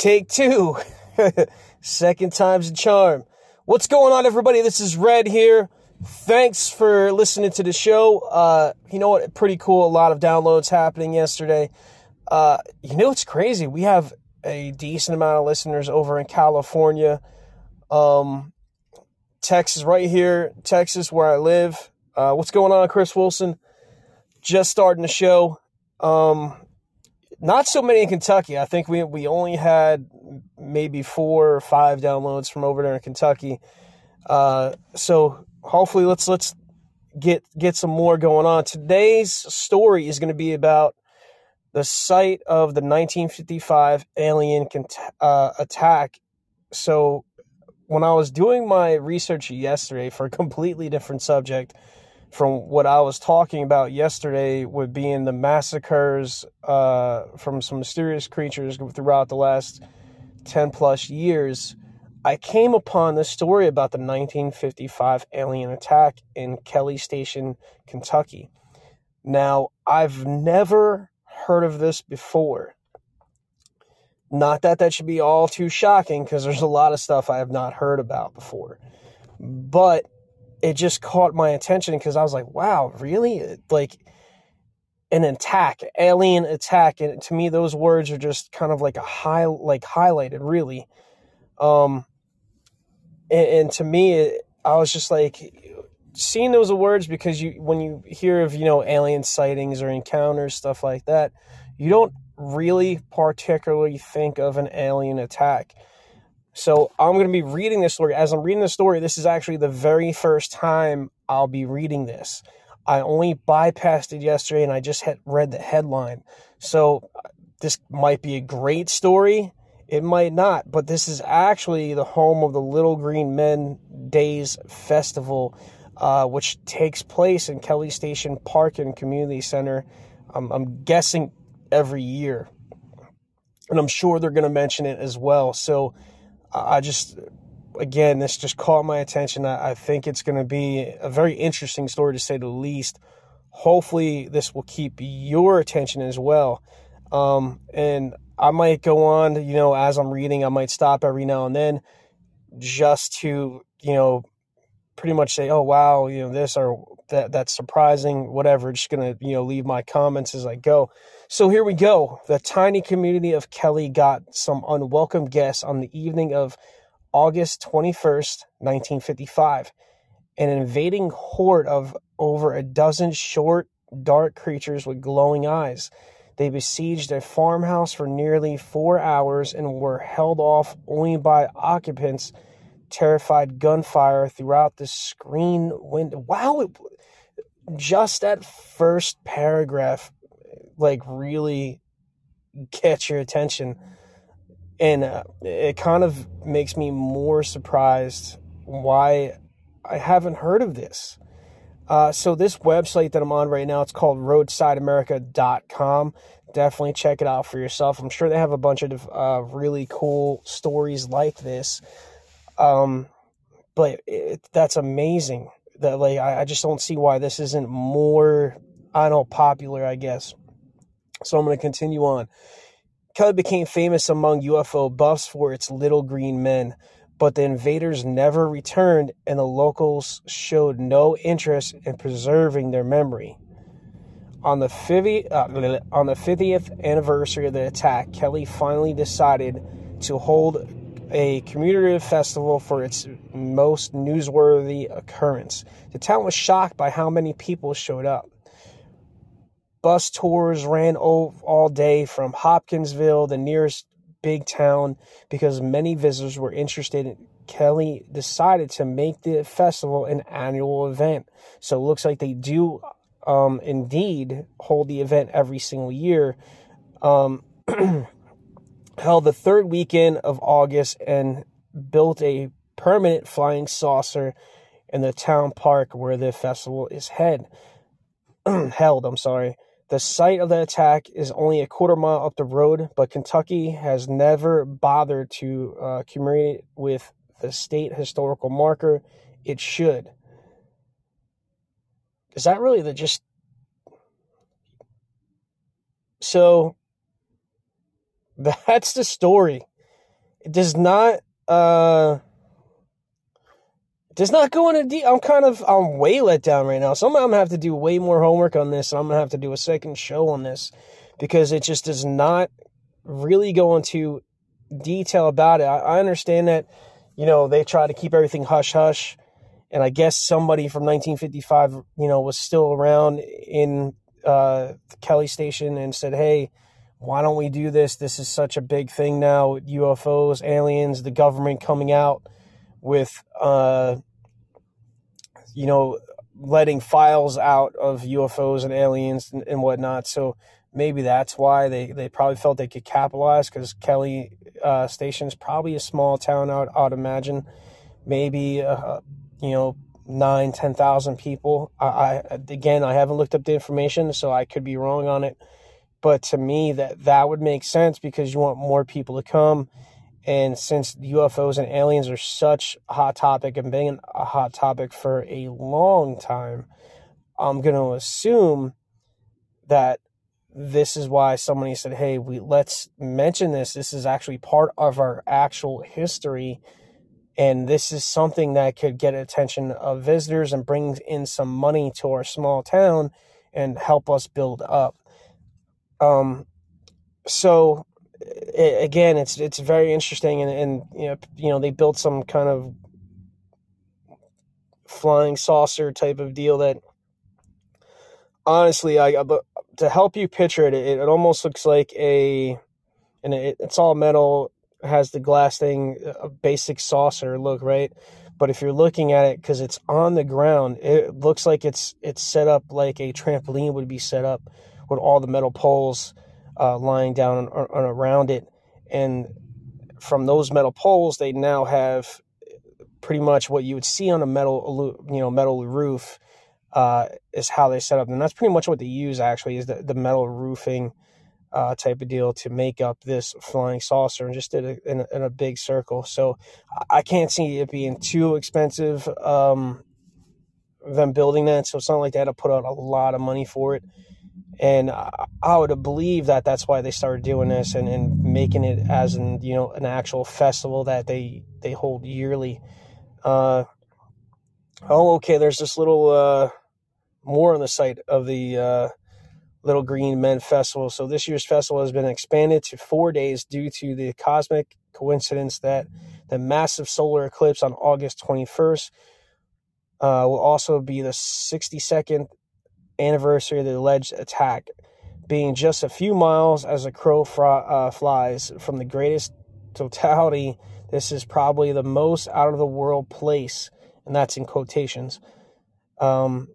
Take two. Second time's a charm. What's going on, everybody? This is Red here. Thanks for listening to the show. Uh, you know what? Pretty cool. A lot of downloads happening yesterday. Uh, you know what's crazy? We have a decent amount of listeners over in California. Um, Texas, right here, Texas, where I live. Uh, what's going on, Chris Wilson? Just starting the show. Um, not so many in Kentucky. I think we we only had maybe four or five downloads from over there in Kentucky. Uh, so hopefully let's let's get get some more going on. Today's story is going to be about the site of the 1955 alien uh, attack. So when I was doing my research yesterday for a completely different subject, from what I was talking about yesterday with being the massacres uh, from some mysterious creatures throughout the last 10 plus years, I came upon this story about the 1955 alien attack in Kelly Station, Kentucky. Now, I've never heard of this before. Not that that should be all too shocking because there's a lot of stuff I have not heard about before. But it just caught my attention because I was like, wow, really? Like an attack, alien attack. And to me, those words are just kind of like a high, like highlighted, really. Um, and, and to me, it, I was just like, seeing those words because you, when you hear of, you know, alien sightings or encounters, stuff like that, you don't really particularly think of an alien attack. So I'm going to be reading this story. As I'm reading the story, this is actually the very first time I'll be reading this. I only bypassed it yesterday and I just had read the headline. So this might be a great story. It might not, but this is actually the home of the Little Green Men Days Festival, uh, which takes place in Kelly Station Park and Community Center. Um, I'm guessing every year. And I'm sure they're going to mention it as well. So I just, again, this just caught my attention. I, I think it's going to be a very interesting story to say the least. Hopefully, this will keep your attention as well. Um, and I might go on, you know, as I'm reading, I might stop every now and then just to, you know, pretty much say, oh, wow, you know, this or that, that's surprising, whatever. Just to, you know, leave my comments as I go. So here we go. The tiny community of Kelly got some unwelcome guests on the evening of August 21st, 1955. An invading horde of over a dozen short, dark creatures with glowing eyes. They besieged a farmhouse for nearly four hours and were held off only by occupants. Terrified gunfire throughout the screen window. Wow, it, just that first paragraph like really catch your attention and uh, it kind of makes me more surprised why I haven't heard of this. Uh, so this website that I'm on right now, it's called roadsideamerica.com. Definitely check it out for yourself. I'm sure they have a bunch of uh, really cool stories like this. Um, but it, that's amazing. That like I, I just don't see why this isn't more I don't know popular. I guess. So I'm going to continue on. Kelly became famous among UFO buffs for its little green men, but the invaders never returned and the locals showed no interest in preserving their memory. On the, 50, uh, on the 50th anniversary of the attack, Kelly finally decided to hold a commemorative festival for its most newsworthy occurrence. The town was shocked by how many people showed up. Bus tours ran all day from Hopkinsville, the nearest big town, because many visitors were interested in Kelly decided to make the festival an annual event. So it looks like they do um, indeed hold the event every single year. Um, held the third weekend of August and built a permanent flying saucer in the town park where the festival is head held. I'm sorry. The site of the attack is only a quarter mile up the road, but Kentucky has never bothered to uh, commemorate with the state historical marker. It should. Is that really the just. So that's the story. it does not uh does not go into deep. I'm kind of I'm way let down right now. So I'm, I'm gonna have to do way more homework on this, I'm gonna have to do a second show on this because it just does not really go into detail about it. I, I understand that you know they try to keep everything hush hush, and I guess somebody from 1955 you know was still around in uh, Kelly station and said, hey. Why don't we do this? This is such a big thing now. UFOs, aliens, the government coming out with uh, you know letting files out of UFOs and aliens and, and whatnot. So maybe that's why they, they probably felt they could capitalize because Kelly uh, Station is probably a small town. I would, I would imagine maybe uh, you know nine ten thousand people. I, I again I haven't looked up the information, so I could be wrong on it. But to me, that that would make sense because you want more people to come and since UFOs and aliens are such a hot topic and been a hot topic for a long time, I'm going to assume that this is why somebody said, "Hey, we let's mention this. This is actually part of our actual history." And this is something that could get attention of visitors and bring in some money to our small town and help us build up. Um, so it, again, it's it's very interesting, and, and you know, you know, they built some kind of flying saucer type of deal that honestly, I to help you picture it, it, it almost looks like a, and it, it's all metal, has the glass thing, a basic saucer look, right? But if you're looking at it because it's on the ground, it looks like it's it's set up like a trampoline would be set up with all the metal poles uh, lying down around it. And from those metal poles, they now have pretty much what you would see on a metal, you know, metal roof uh, is how they set up. And that's pretty much what they use actually is the, the metal roofing uh, type of deal to make up this flying saucer and just did it in a, in a big circle. So I can't see it being too expensive, um, them building that. So it's not like they had to put out a lot of money for it and I would believe that that's why they started doing this and, and making it as an you know an actual festival that they they hold yearly. Uh, oh, okay. There's this little uh, more on the site of the uh, Little Green Men Festival. So this year's festival has been expanded to four days due to the cosmic coincidence that the massive solar eclipse on August 21st uh, will also be the 62nd anniversary of the alleged attack, being just a few miles as a crow uh, flies from the greatest totality. This is probably the most out of the world place, and that's in quotations, um,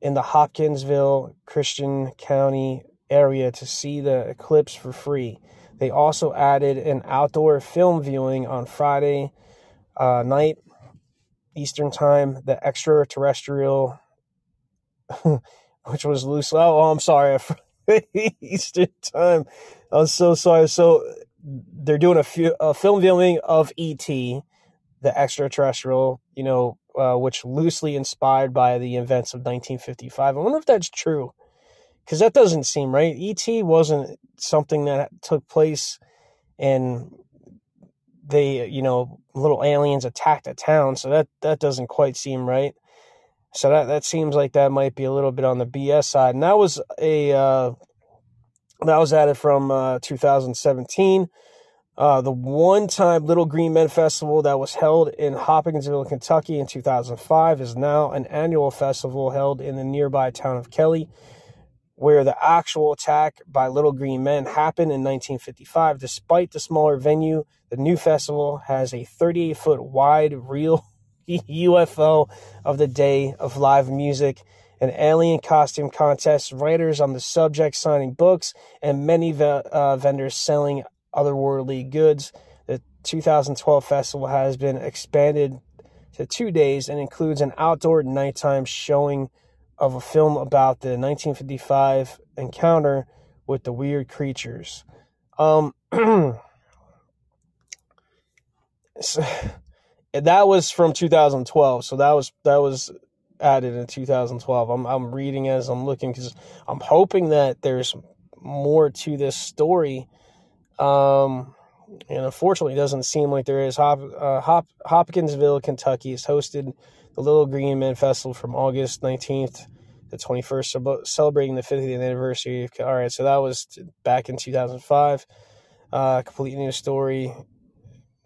in the Hopkinsville, Christian County area to see the eclipse for free. They also added an outdoor film viewing on Friday uh, night, Eastern Time. The extraterrestrial which was loose. Oh, I'm sorry. Eastern time. I'm so sorry. So they're doing a, few, a film viewing of ET, the extraterrestrial, you know, uh, which loosely inspired by the events of 1955. I wonder if that's true, because that doesn't seem right. ET wasn't something that took place and they, you know, little aliens attacked a town, so that that doesn't quite seem right. So that that seems like that might be a little bit on the BS side. And that was a uh, that was added from uh, 2017. Uh, the one-time Little Green Men Festival that was held in Hopkinsville, Kentucky in 2005 is now an annual festival held in the nearby town of Kelly, where the actual attack by Little Green Men happened in 1955. Despite the smaller venue, the new festival has a 38-foot wide real UFO of the day of live music, an alien costume contest, writers on the subject signing books, and many uh, vendors selling otherworldly goods. The 2012 festival has been expanded to two days and includes an outdoor nighttime showing of a film about the 1955 encounter with the weird creatures. Um, so, that was from 2012. So that was that was added in 2012. I'm I'm reading as I'm looking because I'm hoping that there's more to this story. Um, and unfortunately, it doesn't seem like there is. Hop, uh, Hop, Hopkinsville, Kentucky has hosted the Little Green Men Festival from August 19th to 21st, celebrating the 50th anniversary. All right, so that was back in 2005. Uh, complete new story.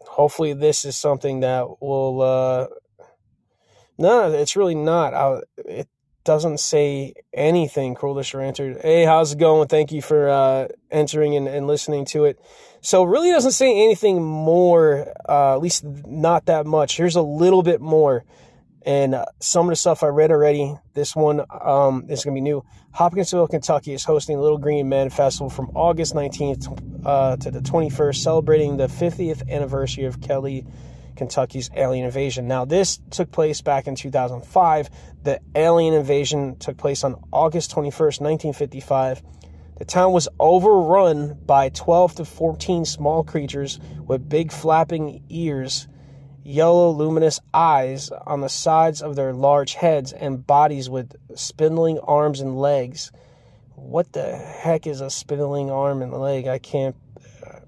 Hopefully, this is something that will. Uh, no, it's really not. I, it doesn't say anything. Coolish answered, "Hey, how's it going? Thank you for uh, entering and, and listening to it." So really doesn't say anything more, uh, at least not that much. Here's a little bit more. And uh, some of the stuff I read already, this one um, is going to be new. Hopkinsville, Kentucky is hosting Little Green Men Festival from August 19th uh, to the 21st, celebrating the 50th anniversary of Kelly, Kentucky's alien invasion. Now, this took place back in 2005. The alien invasion took place on August 21st, 1955 the town was overrun by 12 to 14 small creatures with big flapping ears, yellow luminous eyes on the sides of their large heads, and bodies with spindling arms and legs. What the heck is a spindling arm and leg? I can't. Uh,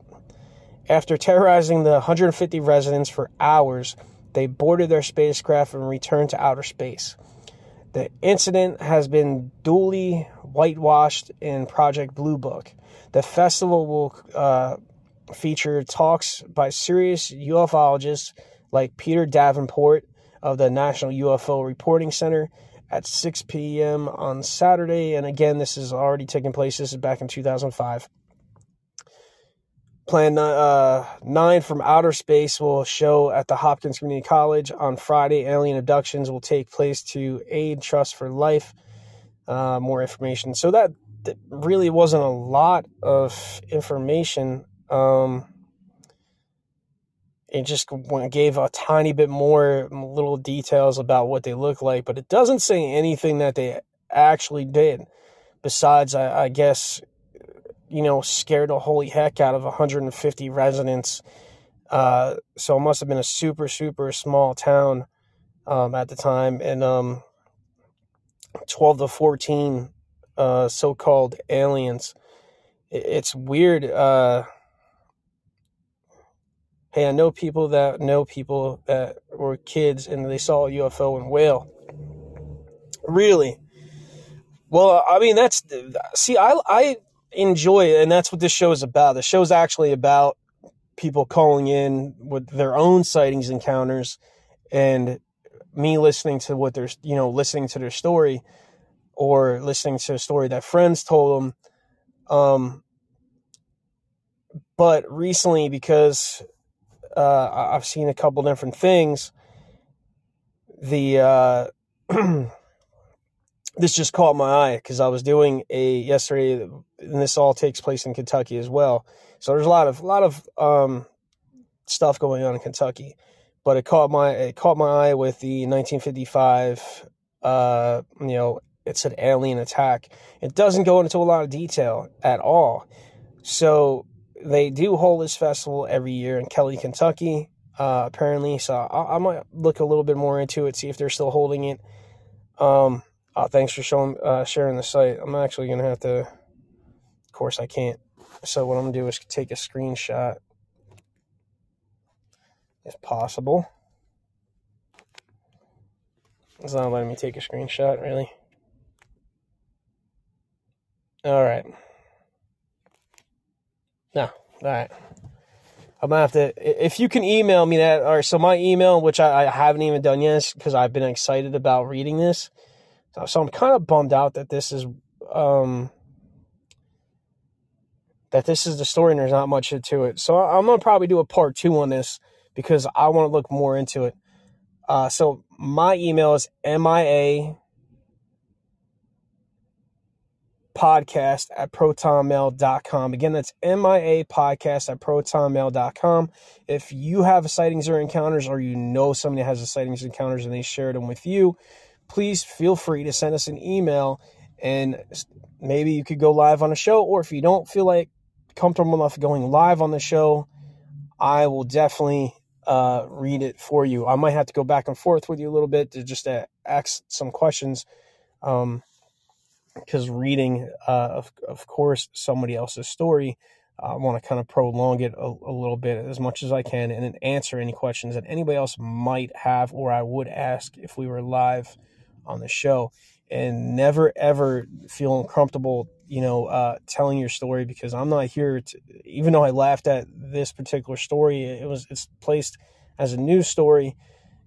after terrorizing the 150 residents for hours, they boarded their spacecraft and returned to outer space. The incident has been duly whitewashed in Project Blue Book. The festival will uh, feature talks by serious ufologists like Peter Davenport of the National UFO Reporting Center at 6 p.m. on Saturday. And again, this is already taking place. This is back in 2005. Plan uh, 9 from Outer Space will show at the Hopkins Community College on Friday. Alien abductions will take place to aid Trust for Life. Uh, more information. So that, that, really wasn't a lot of information. Um, it just gave a tiny bit more little details about what they look like, but it doesn't say anything that they actually did. Besides, I, I guess you know, scared the holy heck out of 150 residents. Uh, so it must have been a super, super small town um, at the time. And um, 12 to 14 uh, so called aliens. It's weird. Uh, hey, I know people that know people that were kids and they saw a UFO in Whale. Really? Well, I mean, that's see, I, I enjoy it, and that's what this show is about. The show is actually about people calling in with their own sightings encounters and me listening to what they're you know listening to their story or listening to a story that friends told them um but recently because uh i've seen a couple different things the uh this just caught my eye because I was doing a yesterday, and this all takes place in Kentucky as well. So there's a lot of a lot of um, stuff going on in Kentucky, but it caught my it caught my eye with the 1955. Uh, you know, it's an alien attack. It doesn't go into a lot of detail at all. So they do hold this festival every year in Kelly, Kentucky. Uh, apparently, so I, I might look a little bit more into it, see if they're still holding it. Um, uh, thanks for showing uh, sharing the site. I'm actually gonna have to. Of course, I can't. So what I'm gonna do is take a screenshot, if possible. It's not letting me take a screenshot, really. All right. No, all right. I'm gonna have to. If you can email me that, or so my email, which I, I haven't even done yet, because I've been excited about reading this so I'm kind of bummed out that this is um, that this is the story and there's not much to it. So I'm gonna probably do a part two on this because I want to look more into it. Uh, so my email is mia podcast at protonmail.com. Again, that's MIA podcast at protonmail.com. If you have sightings or encounters, or you know somebody has a sightings encounters and they shared them with you, please feel free to send us an email and maybe you could go live on a show. Or if you don't feel like comfortable enough going live on the show, I will definitely uh, read it for you. I might have to go back and forth with you a little bit to just uh, ask some questions. Um, because reading, uh, of, of course, somebody else's story I want to kind of prolong it a, a, little bit as much as I can and then answer any questions that anybody else might have or I would ask if we were live on the show. And never ever feel uncomfortable, you know, uh, telling your story because I'm not here to. Even though I laughed at this particular story, it was it's placed as a news story,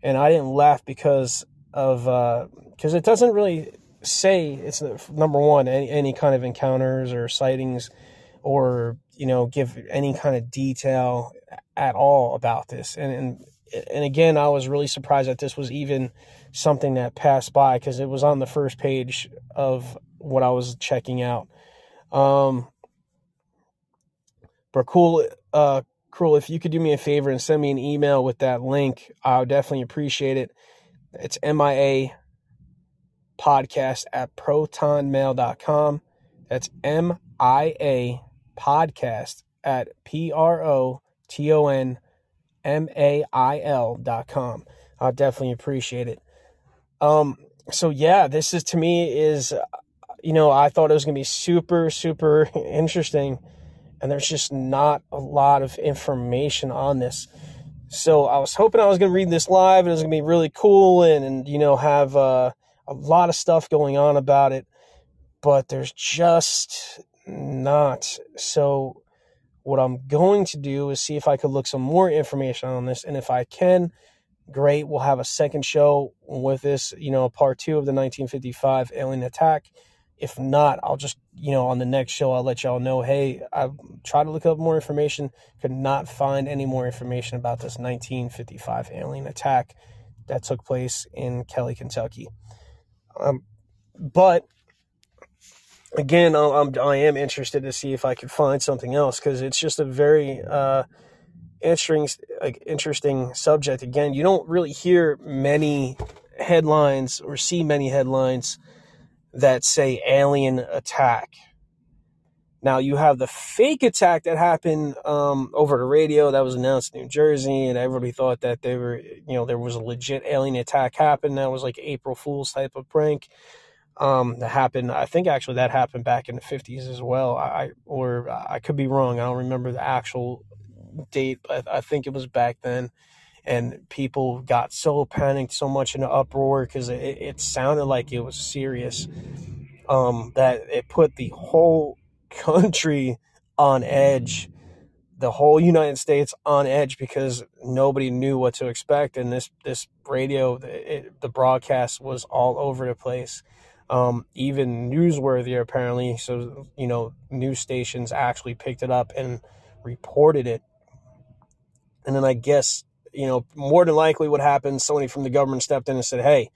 and I didn't laugh because of because uh, it doesn't really say it's number one any, any kind of encounters or sightings or you know give any kind of detail at all about this. And and and again I was really surprised that this was even something that passed by because it was on the first page of what I was checking out. Um but cool uh cool if you could do me a favor and send me an email with that link I would definitely appreciate it. It's MIA podcast at protonmail.com. That's M I A podcast at P R O T O N M A I L dot com. I definitely appreciate it. Um, so yeah, this is to me is, you know, I thought it was gonna be super, super interesting, and there's just not a lot of information on this. So I was hoping I was gonna read this live and it was gonna be really cool and, and you know have uh, a lot of stuff going on about it, but there's just not. So, what I'm going to do is see if I could look some more information on this. And if I can, great. We'll have a second show with this, you know, part two of the 1955 alien attack. If not, I'll just, you know, on the next show, I'll let y'all know hey, I tried to look up more information, could not find any more information about this 1955 alien attack that took place in Kelly, Kentucky. Um, but again, I'm, I am interested to see if I can find something else because it's just a very uh, interesting, like, interesting subject. Again, you don't really hear many headlines or see many headlines that say alien attack. Now you have the fake attack that happened um, over the radio that was announced in New Jersey, and everybody thought that they were, you know, there was a legit alien attack happened. That was like April Fool's type of prank. Um, that happened. I think actually that happened back in the fifties as well. I or I could be wrong. I don't remember the actual date, but I think it was back then. And people got so panicked, so much in an uproar because it, it sounded like it was serious. Um, that it put the whole country on edge, the whole United States on edge because nobody knew what to expect, and this this radio, it, the broadcast was all over the place. Um, even newsworthy apparently. So you know, news stations actually picked it up and reported it. And then I guess you know more than likely what happened. Somebody from the government stepped in and said, "Hey,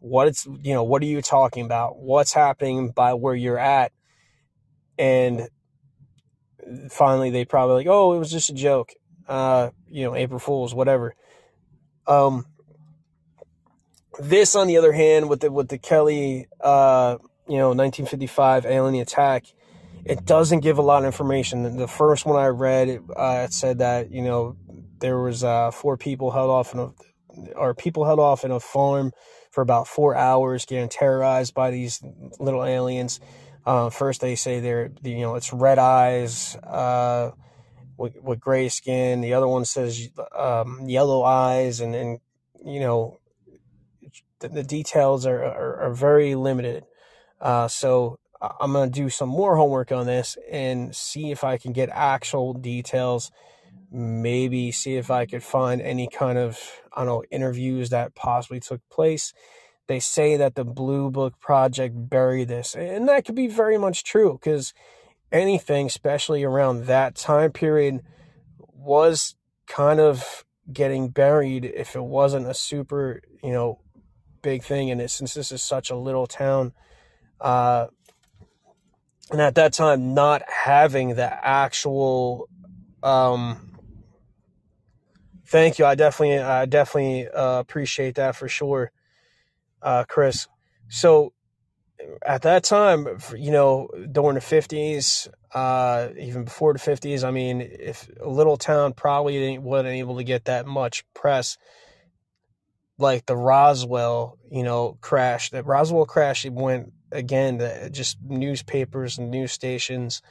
what it's you know what are you talking about? What's happening by where you're at?" And finally they probably like, oh, it was just a joke. Uh, you know, April Fools, whatever. Um, this, on the other hand, with the with the Kelly, uh, you know, 1955 alien attack, it doesn't give a lot of information. The first one I read, it, uh, it said that you know there was uh, four people held off in a, or people held off in a farm for about four hours, getting terrorized by these little aliens. Uh, first, they say they're you know it's red eyes uh, with, with gray skin. The other one says um, yellow eyes, and and you know the, the details are, are, are very limited. Uh, so I'm gonna do some more homework on this and see if I can get actual details. Maybe see if I could find any kind of I don't know interviews that possibly took place they say that the Blue Book Project buried this. And that could be very much true because anything, especially around that time period, was kind of getting buried if it wasn't a super, you know, big thing. And it, since this is such a little town, uh, and at that time, not having the actual, um, thank you. I definitely, I definitely uh, appreciate that for sure uh, Chris. So at that time, you know, during the 50s, uh, even before the 50s, I mean, if a little town probably wasn't able to get that much press like the Roswell, you know, crash. That Roswell crash went again, just newspapers and news stations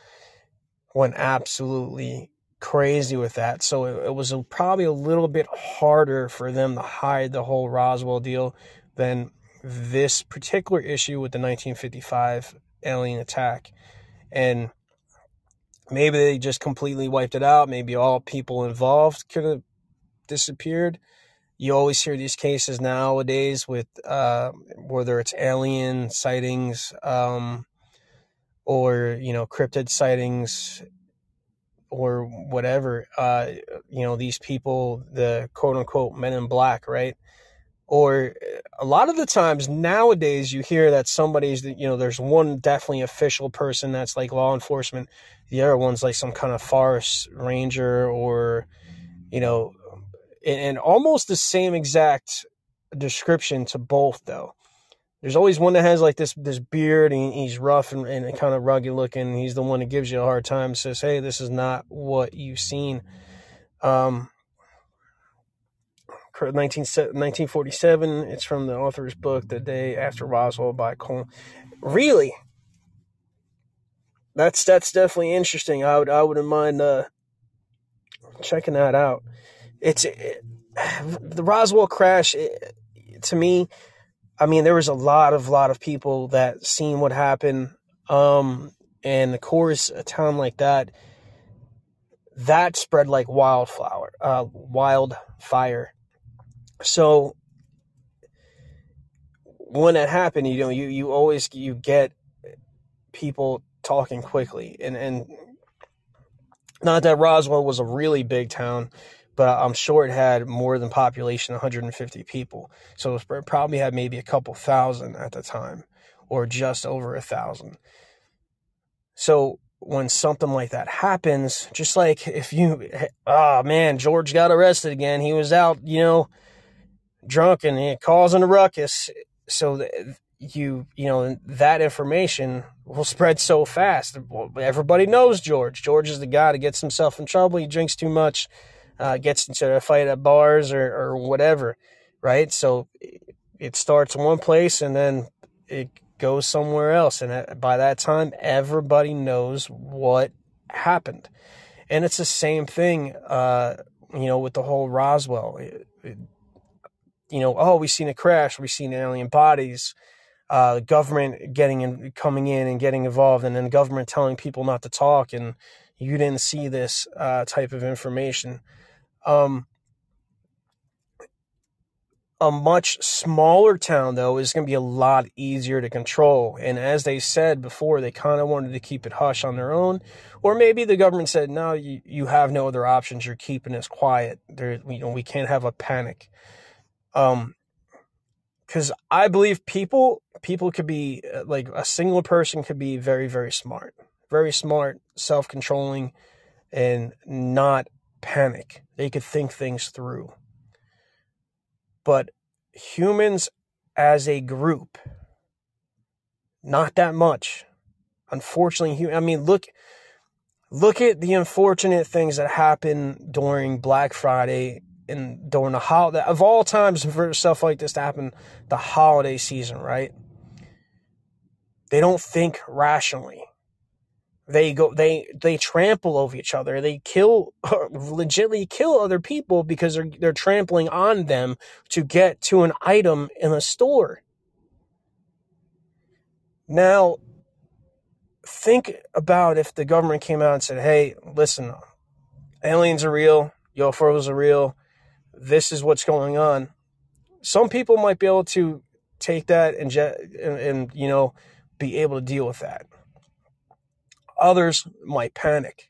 went absolutely crazy with that. So it, it was a, probably a little bit harder for them to hide the whole Roswell deal than this particular issue with the 1955 alien attack. And maybe they just completely wiped it out. Maybe all people involved could have disappeared. You always hear these cases nowadays with uh, whether it's alien sightings um, or you know cryptid sightings or whatever. Uh, you know these people, the quote unquote men in black, right? Or a lot of the times nowadays you hear that somebody's you know there's one definitely official person that's like law enforcement. The other one's like some kind of forest ranger or you know and, and almost the same exact description to both though. There's always one that has like this this beard and he's rough and, and kind of rugged looking. He's the one that gives you a hard time says hey this is not what you've seen. Um 19, 1947. It's from the author's book, The Day After Roswell by Cole. Really? That's that's definitely interesting. I would I wouldn't mind uh, checking that out. It's it, the Roswell crash. It, to me, I mean, there was a lot of lot of people that seen what happened. Um, and of course, a town like that, that spread like wildflower, uh, wildfire. So when that happened, you know, you, you always you get people talking quickly and and not that Roswell was a really big town, but I'm sure it had more than population 150 people. So it probably had maybe a couple thousand at the time or just over a thousand. So when something like that happens, just like if you, oh man, George got arrested again. He was out, you know, drunk and causing a ruckus. So that you you know that information will spread so fast. Everybody knows George. George is the guy that gets himself in trouble. He drinks too much, uh, gets into a fight at bars or or whatever, right? So it starts one place and then it goes somewhere else, and by that time, everybody knows what happened. And it's the same thing, uh, you know, with the whole Roswell. It, it, you know, oh, we've seen a crash, we've seen alien bodies, uh, government getting in, coming in and getting involved, and then government telling people not to talk, and you didn't see this uh, type of information. Um, a much smaller town, though, is going to be a lot easier to control. And as they said before, they kind of wanted to keep it hush on their own. Or maybe the government said, no, you, you have no other options. You're keeping us quiet. There, you know, we can't have a panic. Um, because I believe people people could be uh, like a single person could be very very smart, very smart, self controlling, and not panic. They could think things through. But humans as a group, not that much. Unfortunately, I mean, look, look at the unfortunate things that happen during Black Friday in during the holiday of all times for stuff like this to happen, the holiday season, right? They don't think rationally. They go they they trample over each other. They kill legitly kill other people because they're they're trampling on them to get to an item in a store. Now think about if the government came out and said, "Hey, listen, aliens are real, UFOs are real this is what's going on. Some people might be able to take that and, and, and you know, be able to deal with that. Others might panic.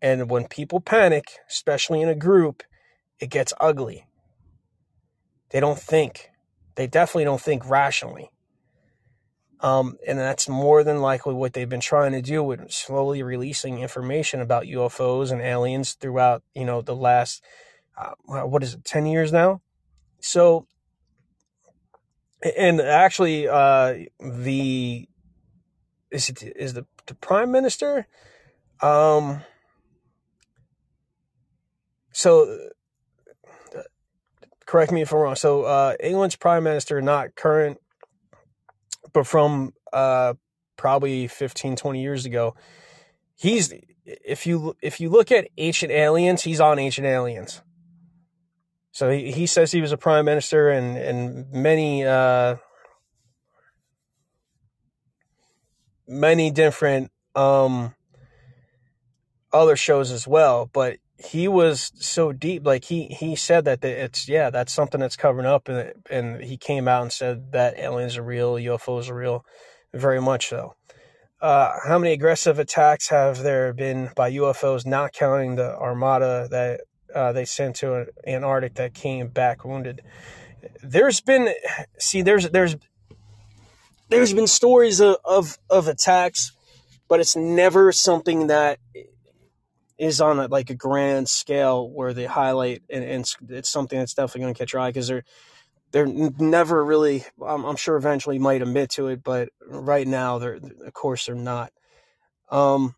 And when people panic, especially in a group, it gets ugly. They don't think. They definitely don't think rationally. Um, and that's more than likely what they've been trying to do with slowly releasing information about UFOs and aliens throughout, you know, the last uh, what is it, 10 years now? So, and actually, uh, the, is it, is the, the prime minister, um, so, correct me if I'm wrong. So, uh, England's prime minister, not current, but from, uh, probably 15, 20 years ago, he's if you if you look at ancient aliens, he's on ancient aliens. So he, he says he was a prime minister and and many uh, many different um, other shows as well. But he was so deep, like he he said that it's yeah, that's something that's covering up, and and he came out and said that aliens are real, UFOs are real, very much so. Uh, how many aggressive attacks have there been by UFOs, not counting the armada that uh, they sent to Antarctic that came back wounded? There's been, see, there's there's there's been stories of, of, of attacks, but it's never something that is on a, like a grand scale where they highlight and, and it's something that's definitely going to catch your eye because they're they're never really I'm, I'm, sure eventually might admit to it but right now they're of course they're not um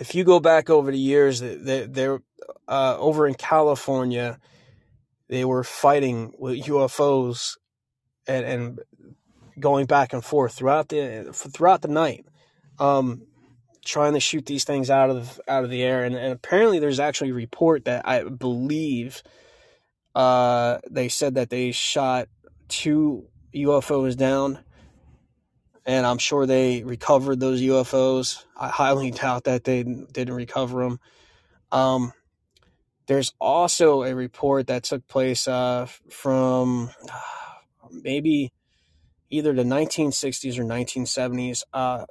if you go back over the years they, they're uh, over in california they were fighting with ufos and, and going back and forth throughout the throughout the night um trying to shoot these things out of out of the air and, and apparently there's actually a report that i believe uh, they said that they shot two UFOs down, and I'm sure they recovered those UFOs. I highly doubt that they didn't recover them. Um, there's also a report that took place uh, from maybe either the 1960s or 1970s uh,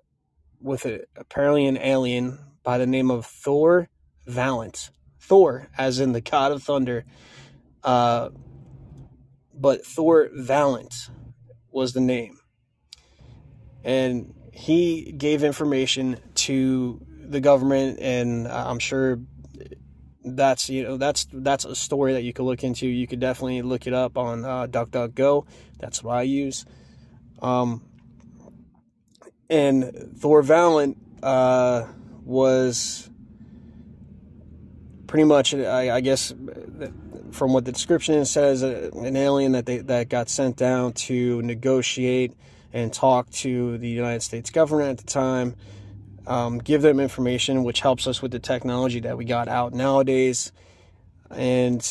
with a, apparently an alien by the name of Thor Valent. Thor, as in the god of thunder, uh, but Thor Valent was the name. And he gave information to the government, and I'm sure that's you know that's that's a story that you could look into. You could definitely look it up on uh, DuckDuckGo. That's what I use. Um, and Thor Valent uh, was pretty much, I, I guess, from what the description says, uh, an alien that they that got sent down to negotiate and talk to the United States government at the time, um, give them information, which helps us with the technology that we got out nowadays, and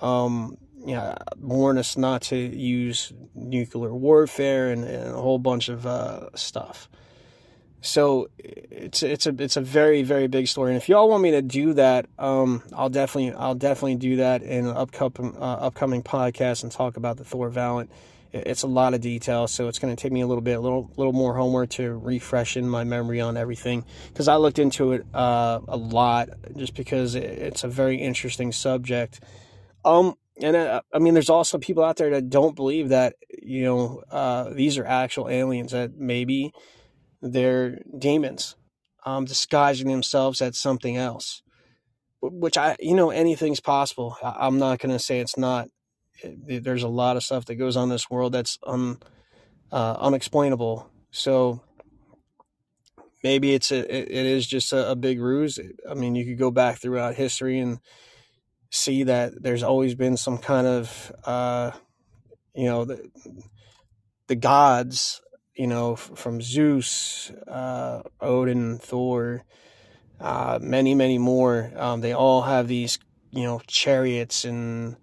um, yeah, warn us not to use nuclear warfare and, and a whole bunch of uh, stuff. So it's it's a it's a very very big story, and if y'all want me to do that, um, I'll definitely I'll definitely do that in an upcoming uh, upcoming podcast and talk about the Thor Valent. It's a lot of detail, so it's going to take me a little bit, a little little more homework to refreshen my memory on everything. Because I looked into it uh, a lot just because it's a very interesting subject. Um, and uh, I mean, there's also people out there that don't believe that you know uh, these are actual aliens that maybe they're demons um, disguising themselves as something else. Which i you know anything's possible. I'm not going to say it's not there's a lot of stuff that goes on in this world that's un, uh, unexplainable so maybe it's a it is just a, a big ruse i mean you could go back throughout history and see that there's always been some kind of uh, you know the, the gods you know, from Zeus, uh, Odin, Thor, uh, many, many more. Um, they all have these, you know, chariots and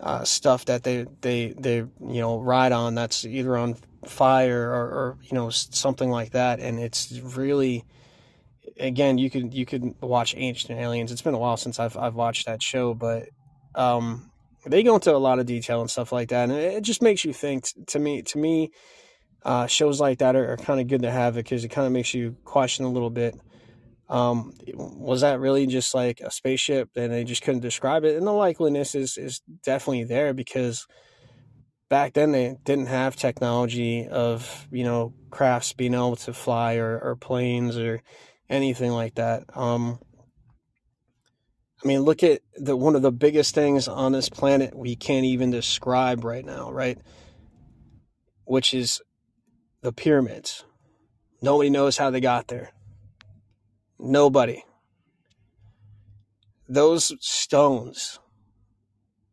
uh, stuff that they, they, they, you know, ride on that's either on fire or, or, you know, something like that. And it's really, again, you could, you could watch Ancient Aliens. It's been a while since I've, I've watched that show, but, um, they go into a lot of detail and stuff like that. And it just makes you think to me, to me, uh, shows like that are, are kind of good to have because it kind of makes you question a little bit. Um, was that really just like a spaceship and they just couldn't describe it? And the likeliness is, is definitely there because back then they didn't have technology of, you know, crafts being able to fly or, or planes or anything like that. Um, I mean, look at the one of the biggest things on this planet we can't even describe right now, right? Which is the pyramids. Nobody knows how they got there. Nobody. Those stones,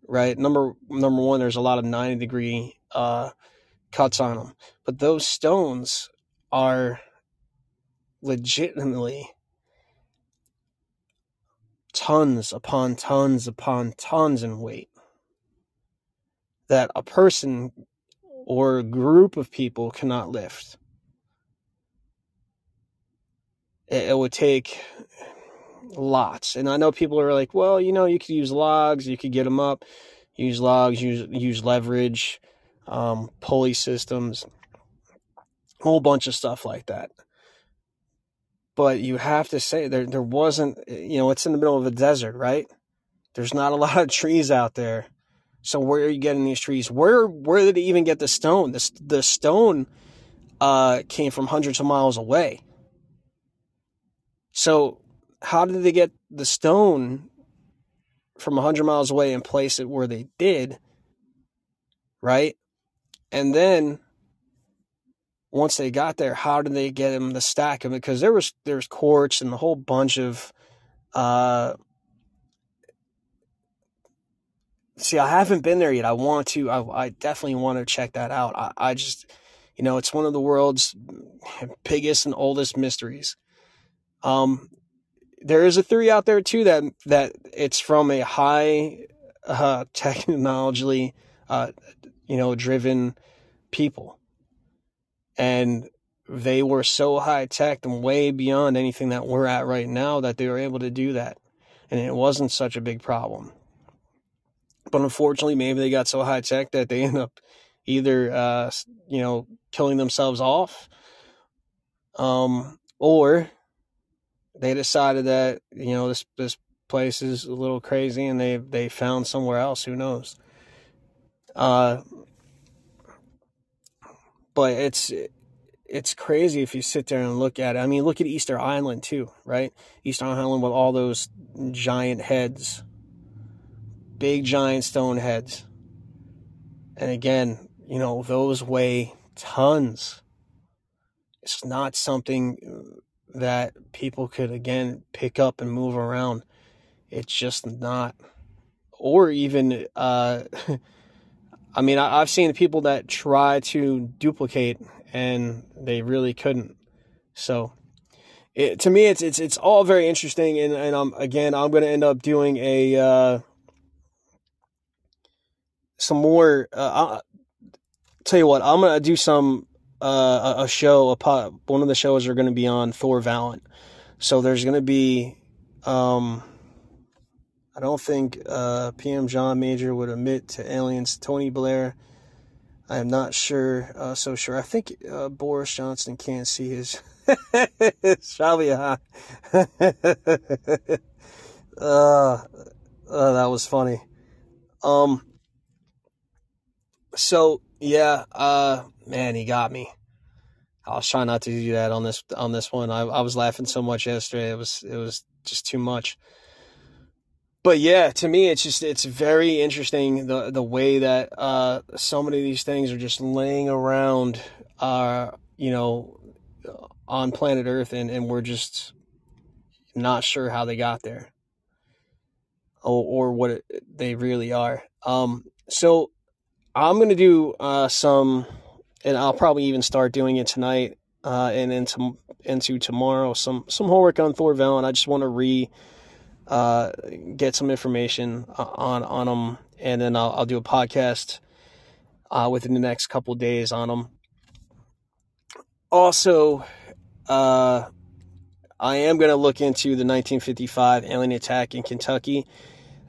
right? Number number one, there's a lot of 90 degree uh, cuts on them, but those stones are legitimately tons upon tons upon tons in weight that a person or a group of people cannot lift. It, it would take lots. And I know people are like, well, you know, you could use logs, you could get them up, use logs, use use leverage, um, pulley systems, whole bunch of stuff like that. But you have to say there there wasn't, you know, it's in the middle of a desert, right? There's not a lot of trees out there. So where are you getting these trees? Where where did they even get the stone? The the stone uh, came from hundreds of miles away. So how did they get the stone from 100 miles away and place it where they did? Right? And then once they got there, how did they get them to stack them? Because there was there's quartz and a whole bunch of uh see I haven't been there yet. I want to I, I definitely want to check that out. I, I just you know, it's one of the world's biggest and oldest mysteries. Um, there is a theory out there too that that it's from a high uh, technologically, uh, you know, driven people, and they were so high tech and way beyond anything that we're at right now that they were able to do that, and it wasn't such a big problem. But unfortunately, maybe they got so high tech that they end up either, uh, you know, killing themselves off, um, or they decided that you know this this place is a little crazy and they they found somewhere else. Who knows? Uh but it's it's crazy if you sit there and look at it. I mean look at easter island too right? Easter island with all those giant heads. Big giant stone heads. And again you know those weigh tons. It's not something that people could again pick up and move around. It's just not, or even, uh, I mean, I, have seen people that try to duplicate and they really couldn't. So, it, to me, it's it's it's all very interesting, and and I'm again, I'm going to end up doing a uh, some more. Uh, I'll tell you what, I'm going to do some uh, a show, a pot, one of the shows are going to be on Thor Valiant. So there's going to be, um, I don't think uh, PM John Major would admit to aliens. Tony Blair, I am not sure, uh, so sure. I think uh, Boris Johnson can't see his. Shall uh, uh, that was funny. Um, so yeah, uh, man, he got me. I was trying not to do that on this on this one. I, I was laughing so much yesterday. It was it was just too much. But yeah, to me, it's just it's very interesting the the way that uh, so many of these things are just laying around, uh, you know, on planet Earth, and, and we're just not sure how they got there, or or what it, they really are. Um, so I'm gonna do uh, some, and I'll probably even start doing it tonight uh, and into into tomorrow. Some some homework on Thor Valiant. I just want to re uh, get some information uh, on on them, and then I'll, I'll do a podcast uh, within the next couple days on them. Also, uh, I am going to look into the 1955 alien attack in Kentucky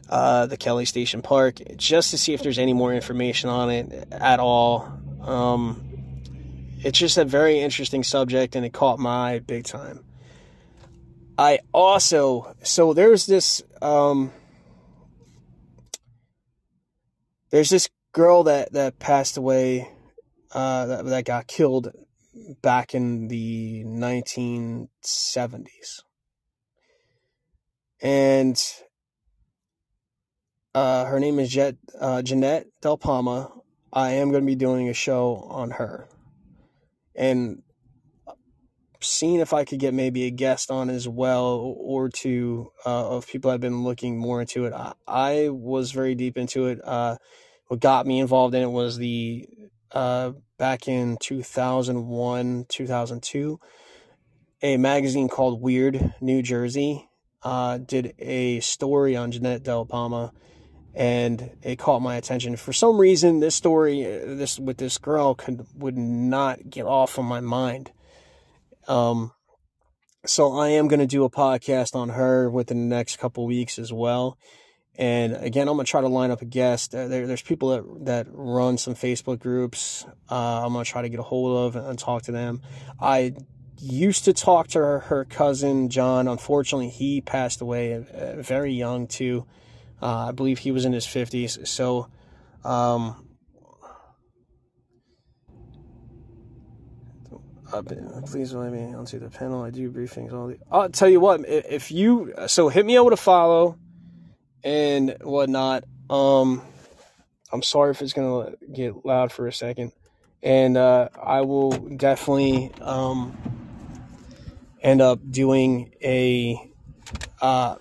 uh, the Kelly Station Park just to see if there's any more information on it at all. Um, it's just a very interesting subject and it caught my eye big time. I also, so there's this, um, there's this girl that, that passed away, uh, that, that got killed back in the 1970s. And uh, her name is Jet, uh, Jeanette Del Palma. I am going to be doing a show on her. And seeing if I could get maybe a guest on as well or two uh, of people I've been looking more into it. I, I was very deep into it. Uh, what got me involved in it was the uh, back in 2001, 2002. a magazine called Weird New Jersey uh, did a story on Jeanette Del Palma, and it caught my attention. For some reason, this story, this with this girl, could would not get off of my mind. Um, so I am going to do a podcast on her within the next couple weeks as well. And again, I'm gonna try to line up a guest. There, there's people that that run some Facebook groups. Uh, I'm gonna try to get a hold of and talk to them. I used to talk to her, her cousin John. Unfortunately, he passed away uh, very young too. Uh, I believe he was in his 50s. So, um, uh, please let me onto the panel. I do briefings all the. I'll tell you what. If you so hit me out with a follow and whatnot. Um, I'm sorry if it's gonna get loud for a second, and uh, I will definitely um end up doing a. Uh,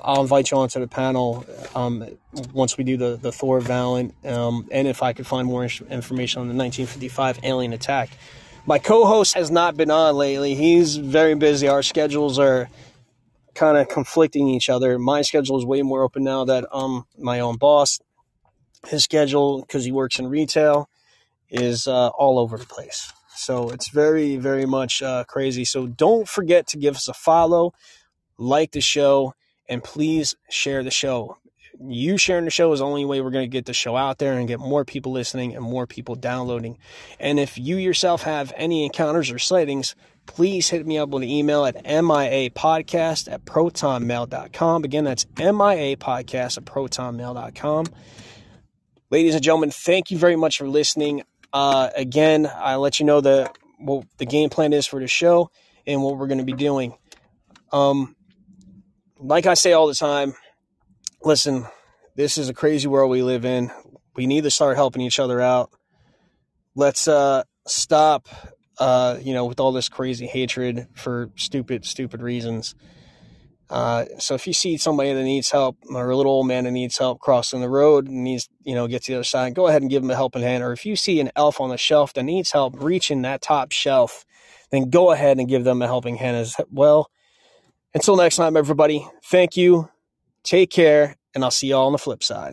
I'll invite you onto the panel um, once we do the, the Thor Valiant, um, and if I could find more information on the 1955 alien attack. My co-host has not been on lately. He's very busy. Our schedules are kind of conflicting each other. My schedule is way more open now that I'm my own boss. His schedule, because he works in retail, is uh, all over the place. So it's very, very much uh, crazy. So don't forget to give us a follow, like the show, and please share the show. You sharing the show is the only way we're going to get the show out there and get more people listening and more people downloading. And if you yourself have any encounters or sightings, please hit me up with an email at miapodcast at protonmail.com. Again, that's miapodcast at protonmail.com. Ladies and gentlemen, thank you very much for listening. Uh, again, I let you know the what the game plan is for the show and what we're going to be doing. Um, like I say all the time, listen, this is a crazy world we live in. We need to start helping each other out. Let's uh, stop, uh, you know, with all this crazy hatred for stupid, stupid reasons. Uh, so if you see somebody that needs help or a little old man that needs help crossing the road and needs, you know, get to the other side, go ahead and give them a helping hand. Or if you see an elf on the shelf that needs help reaching that top shelf, then go ahead and give them a helping hand as well. Until next time, everybody, thank you, take care, and I'll see you all on the flip side.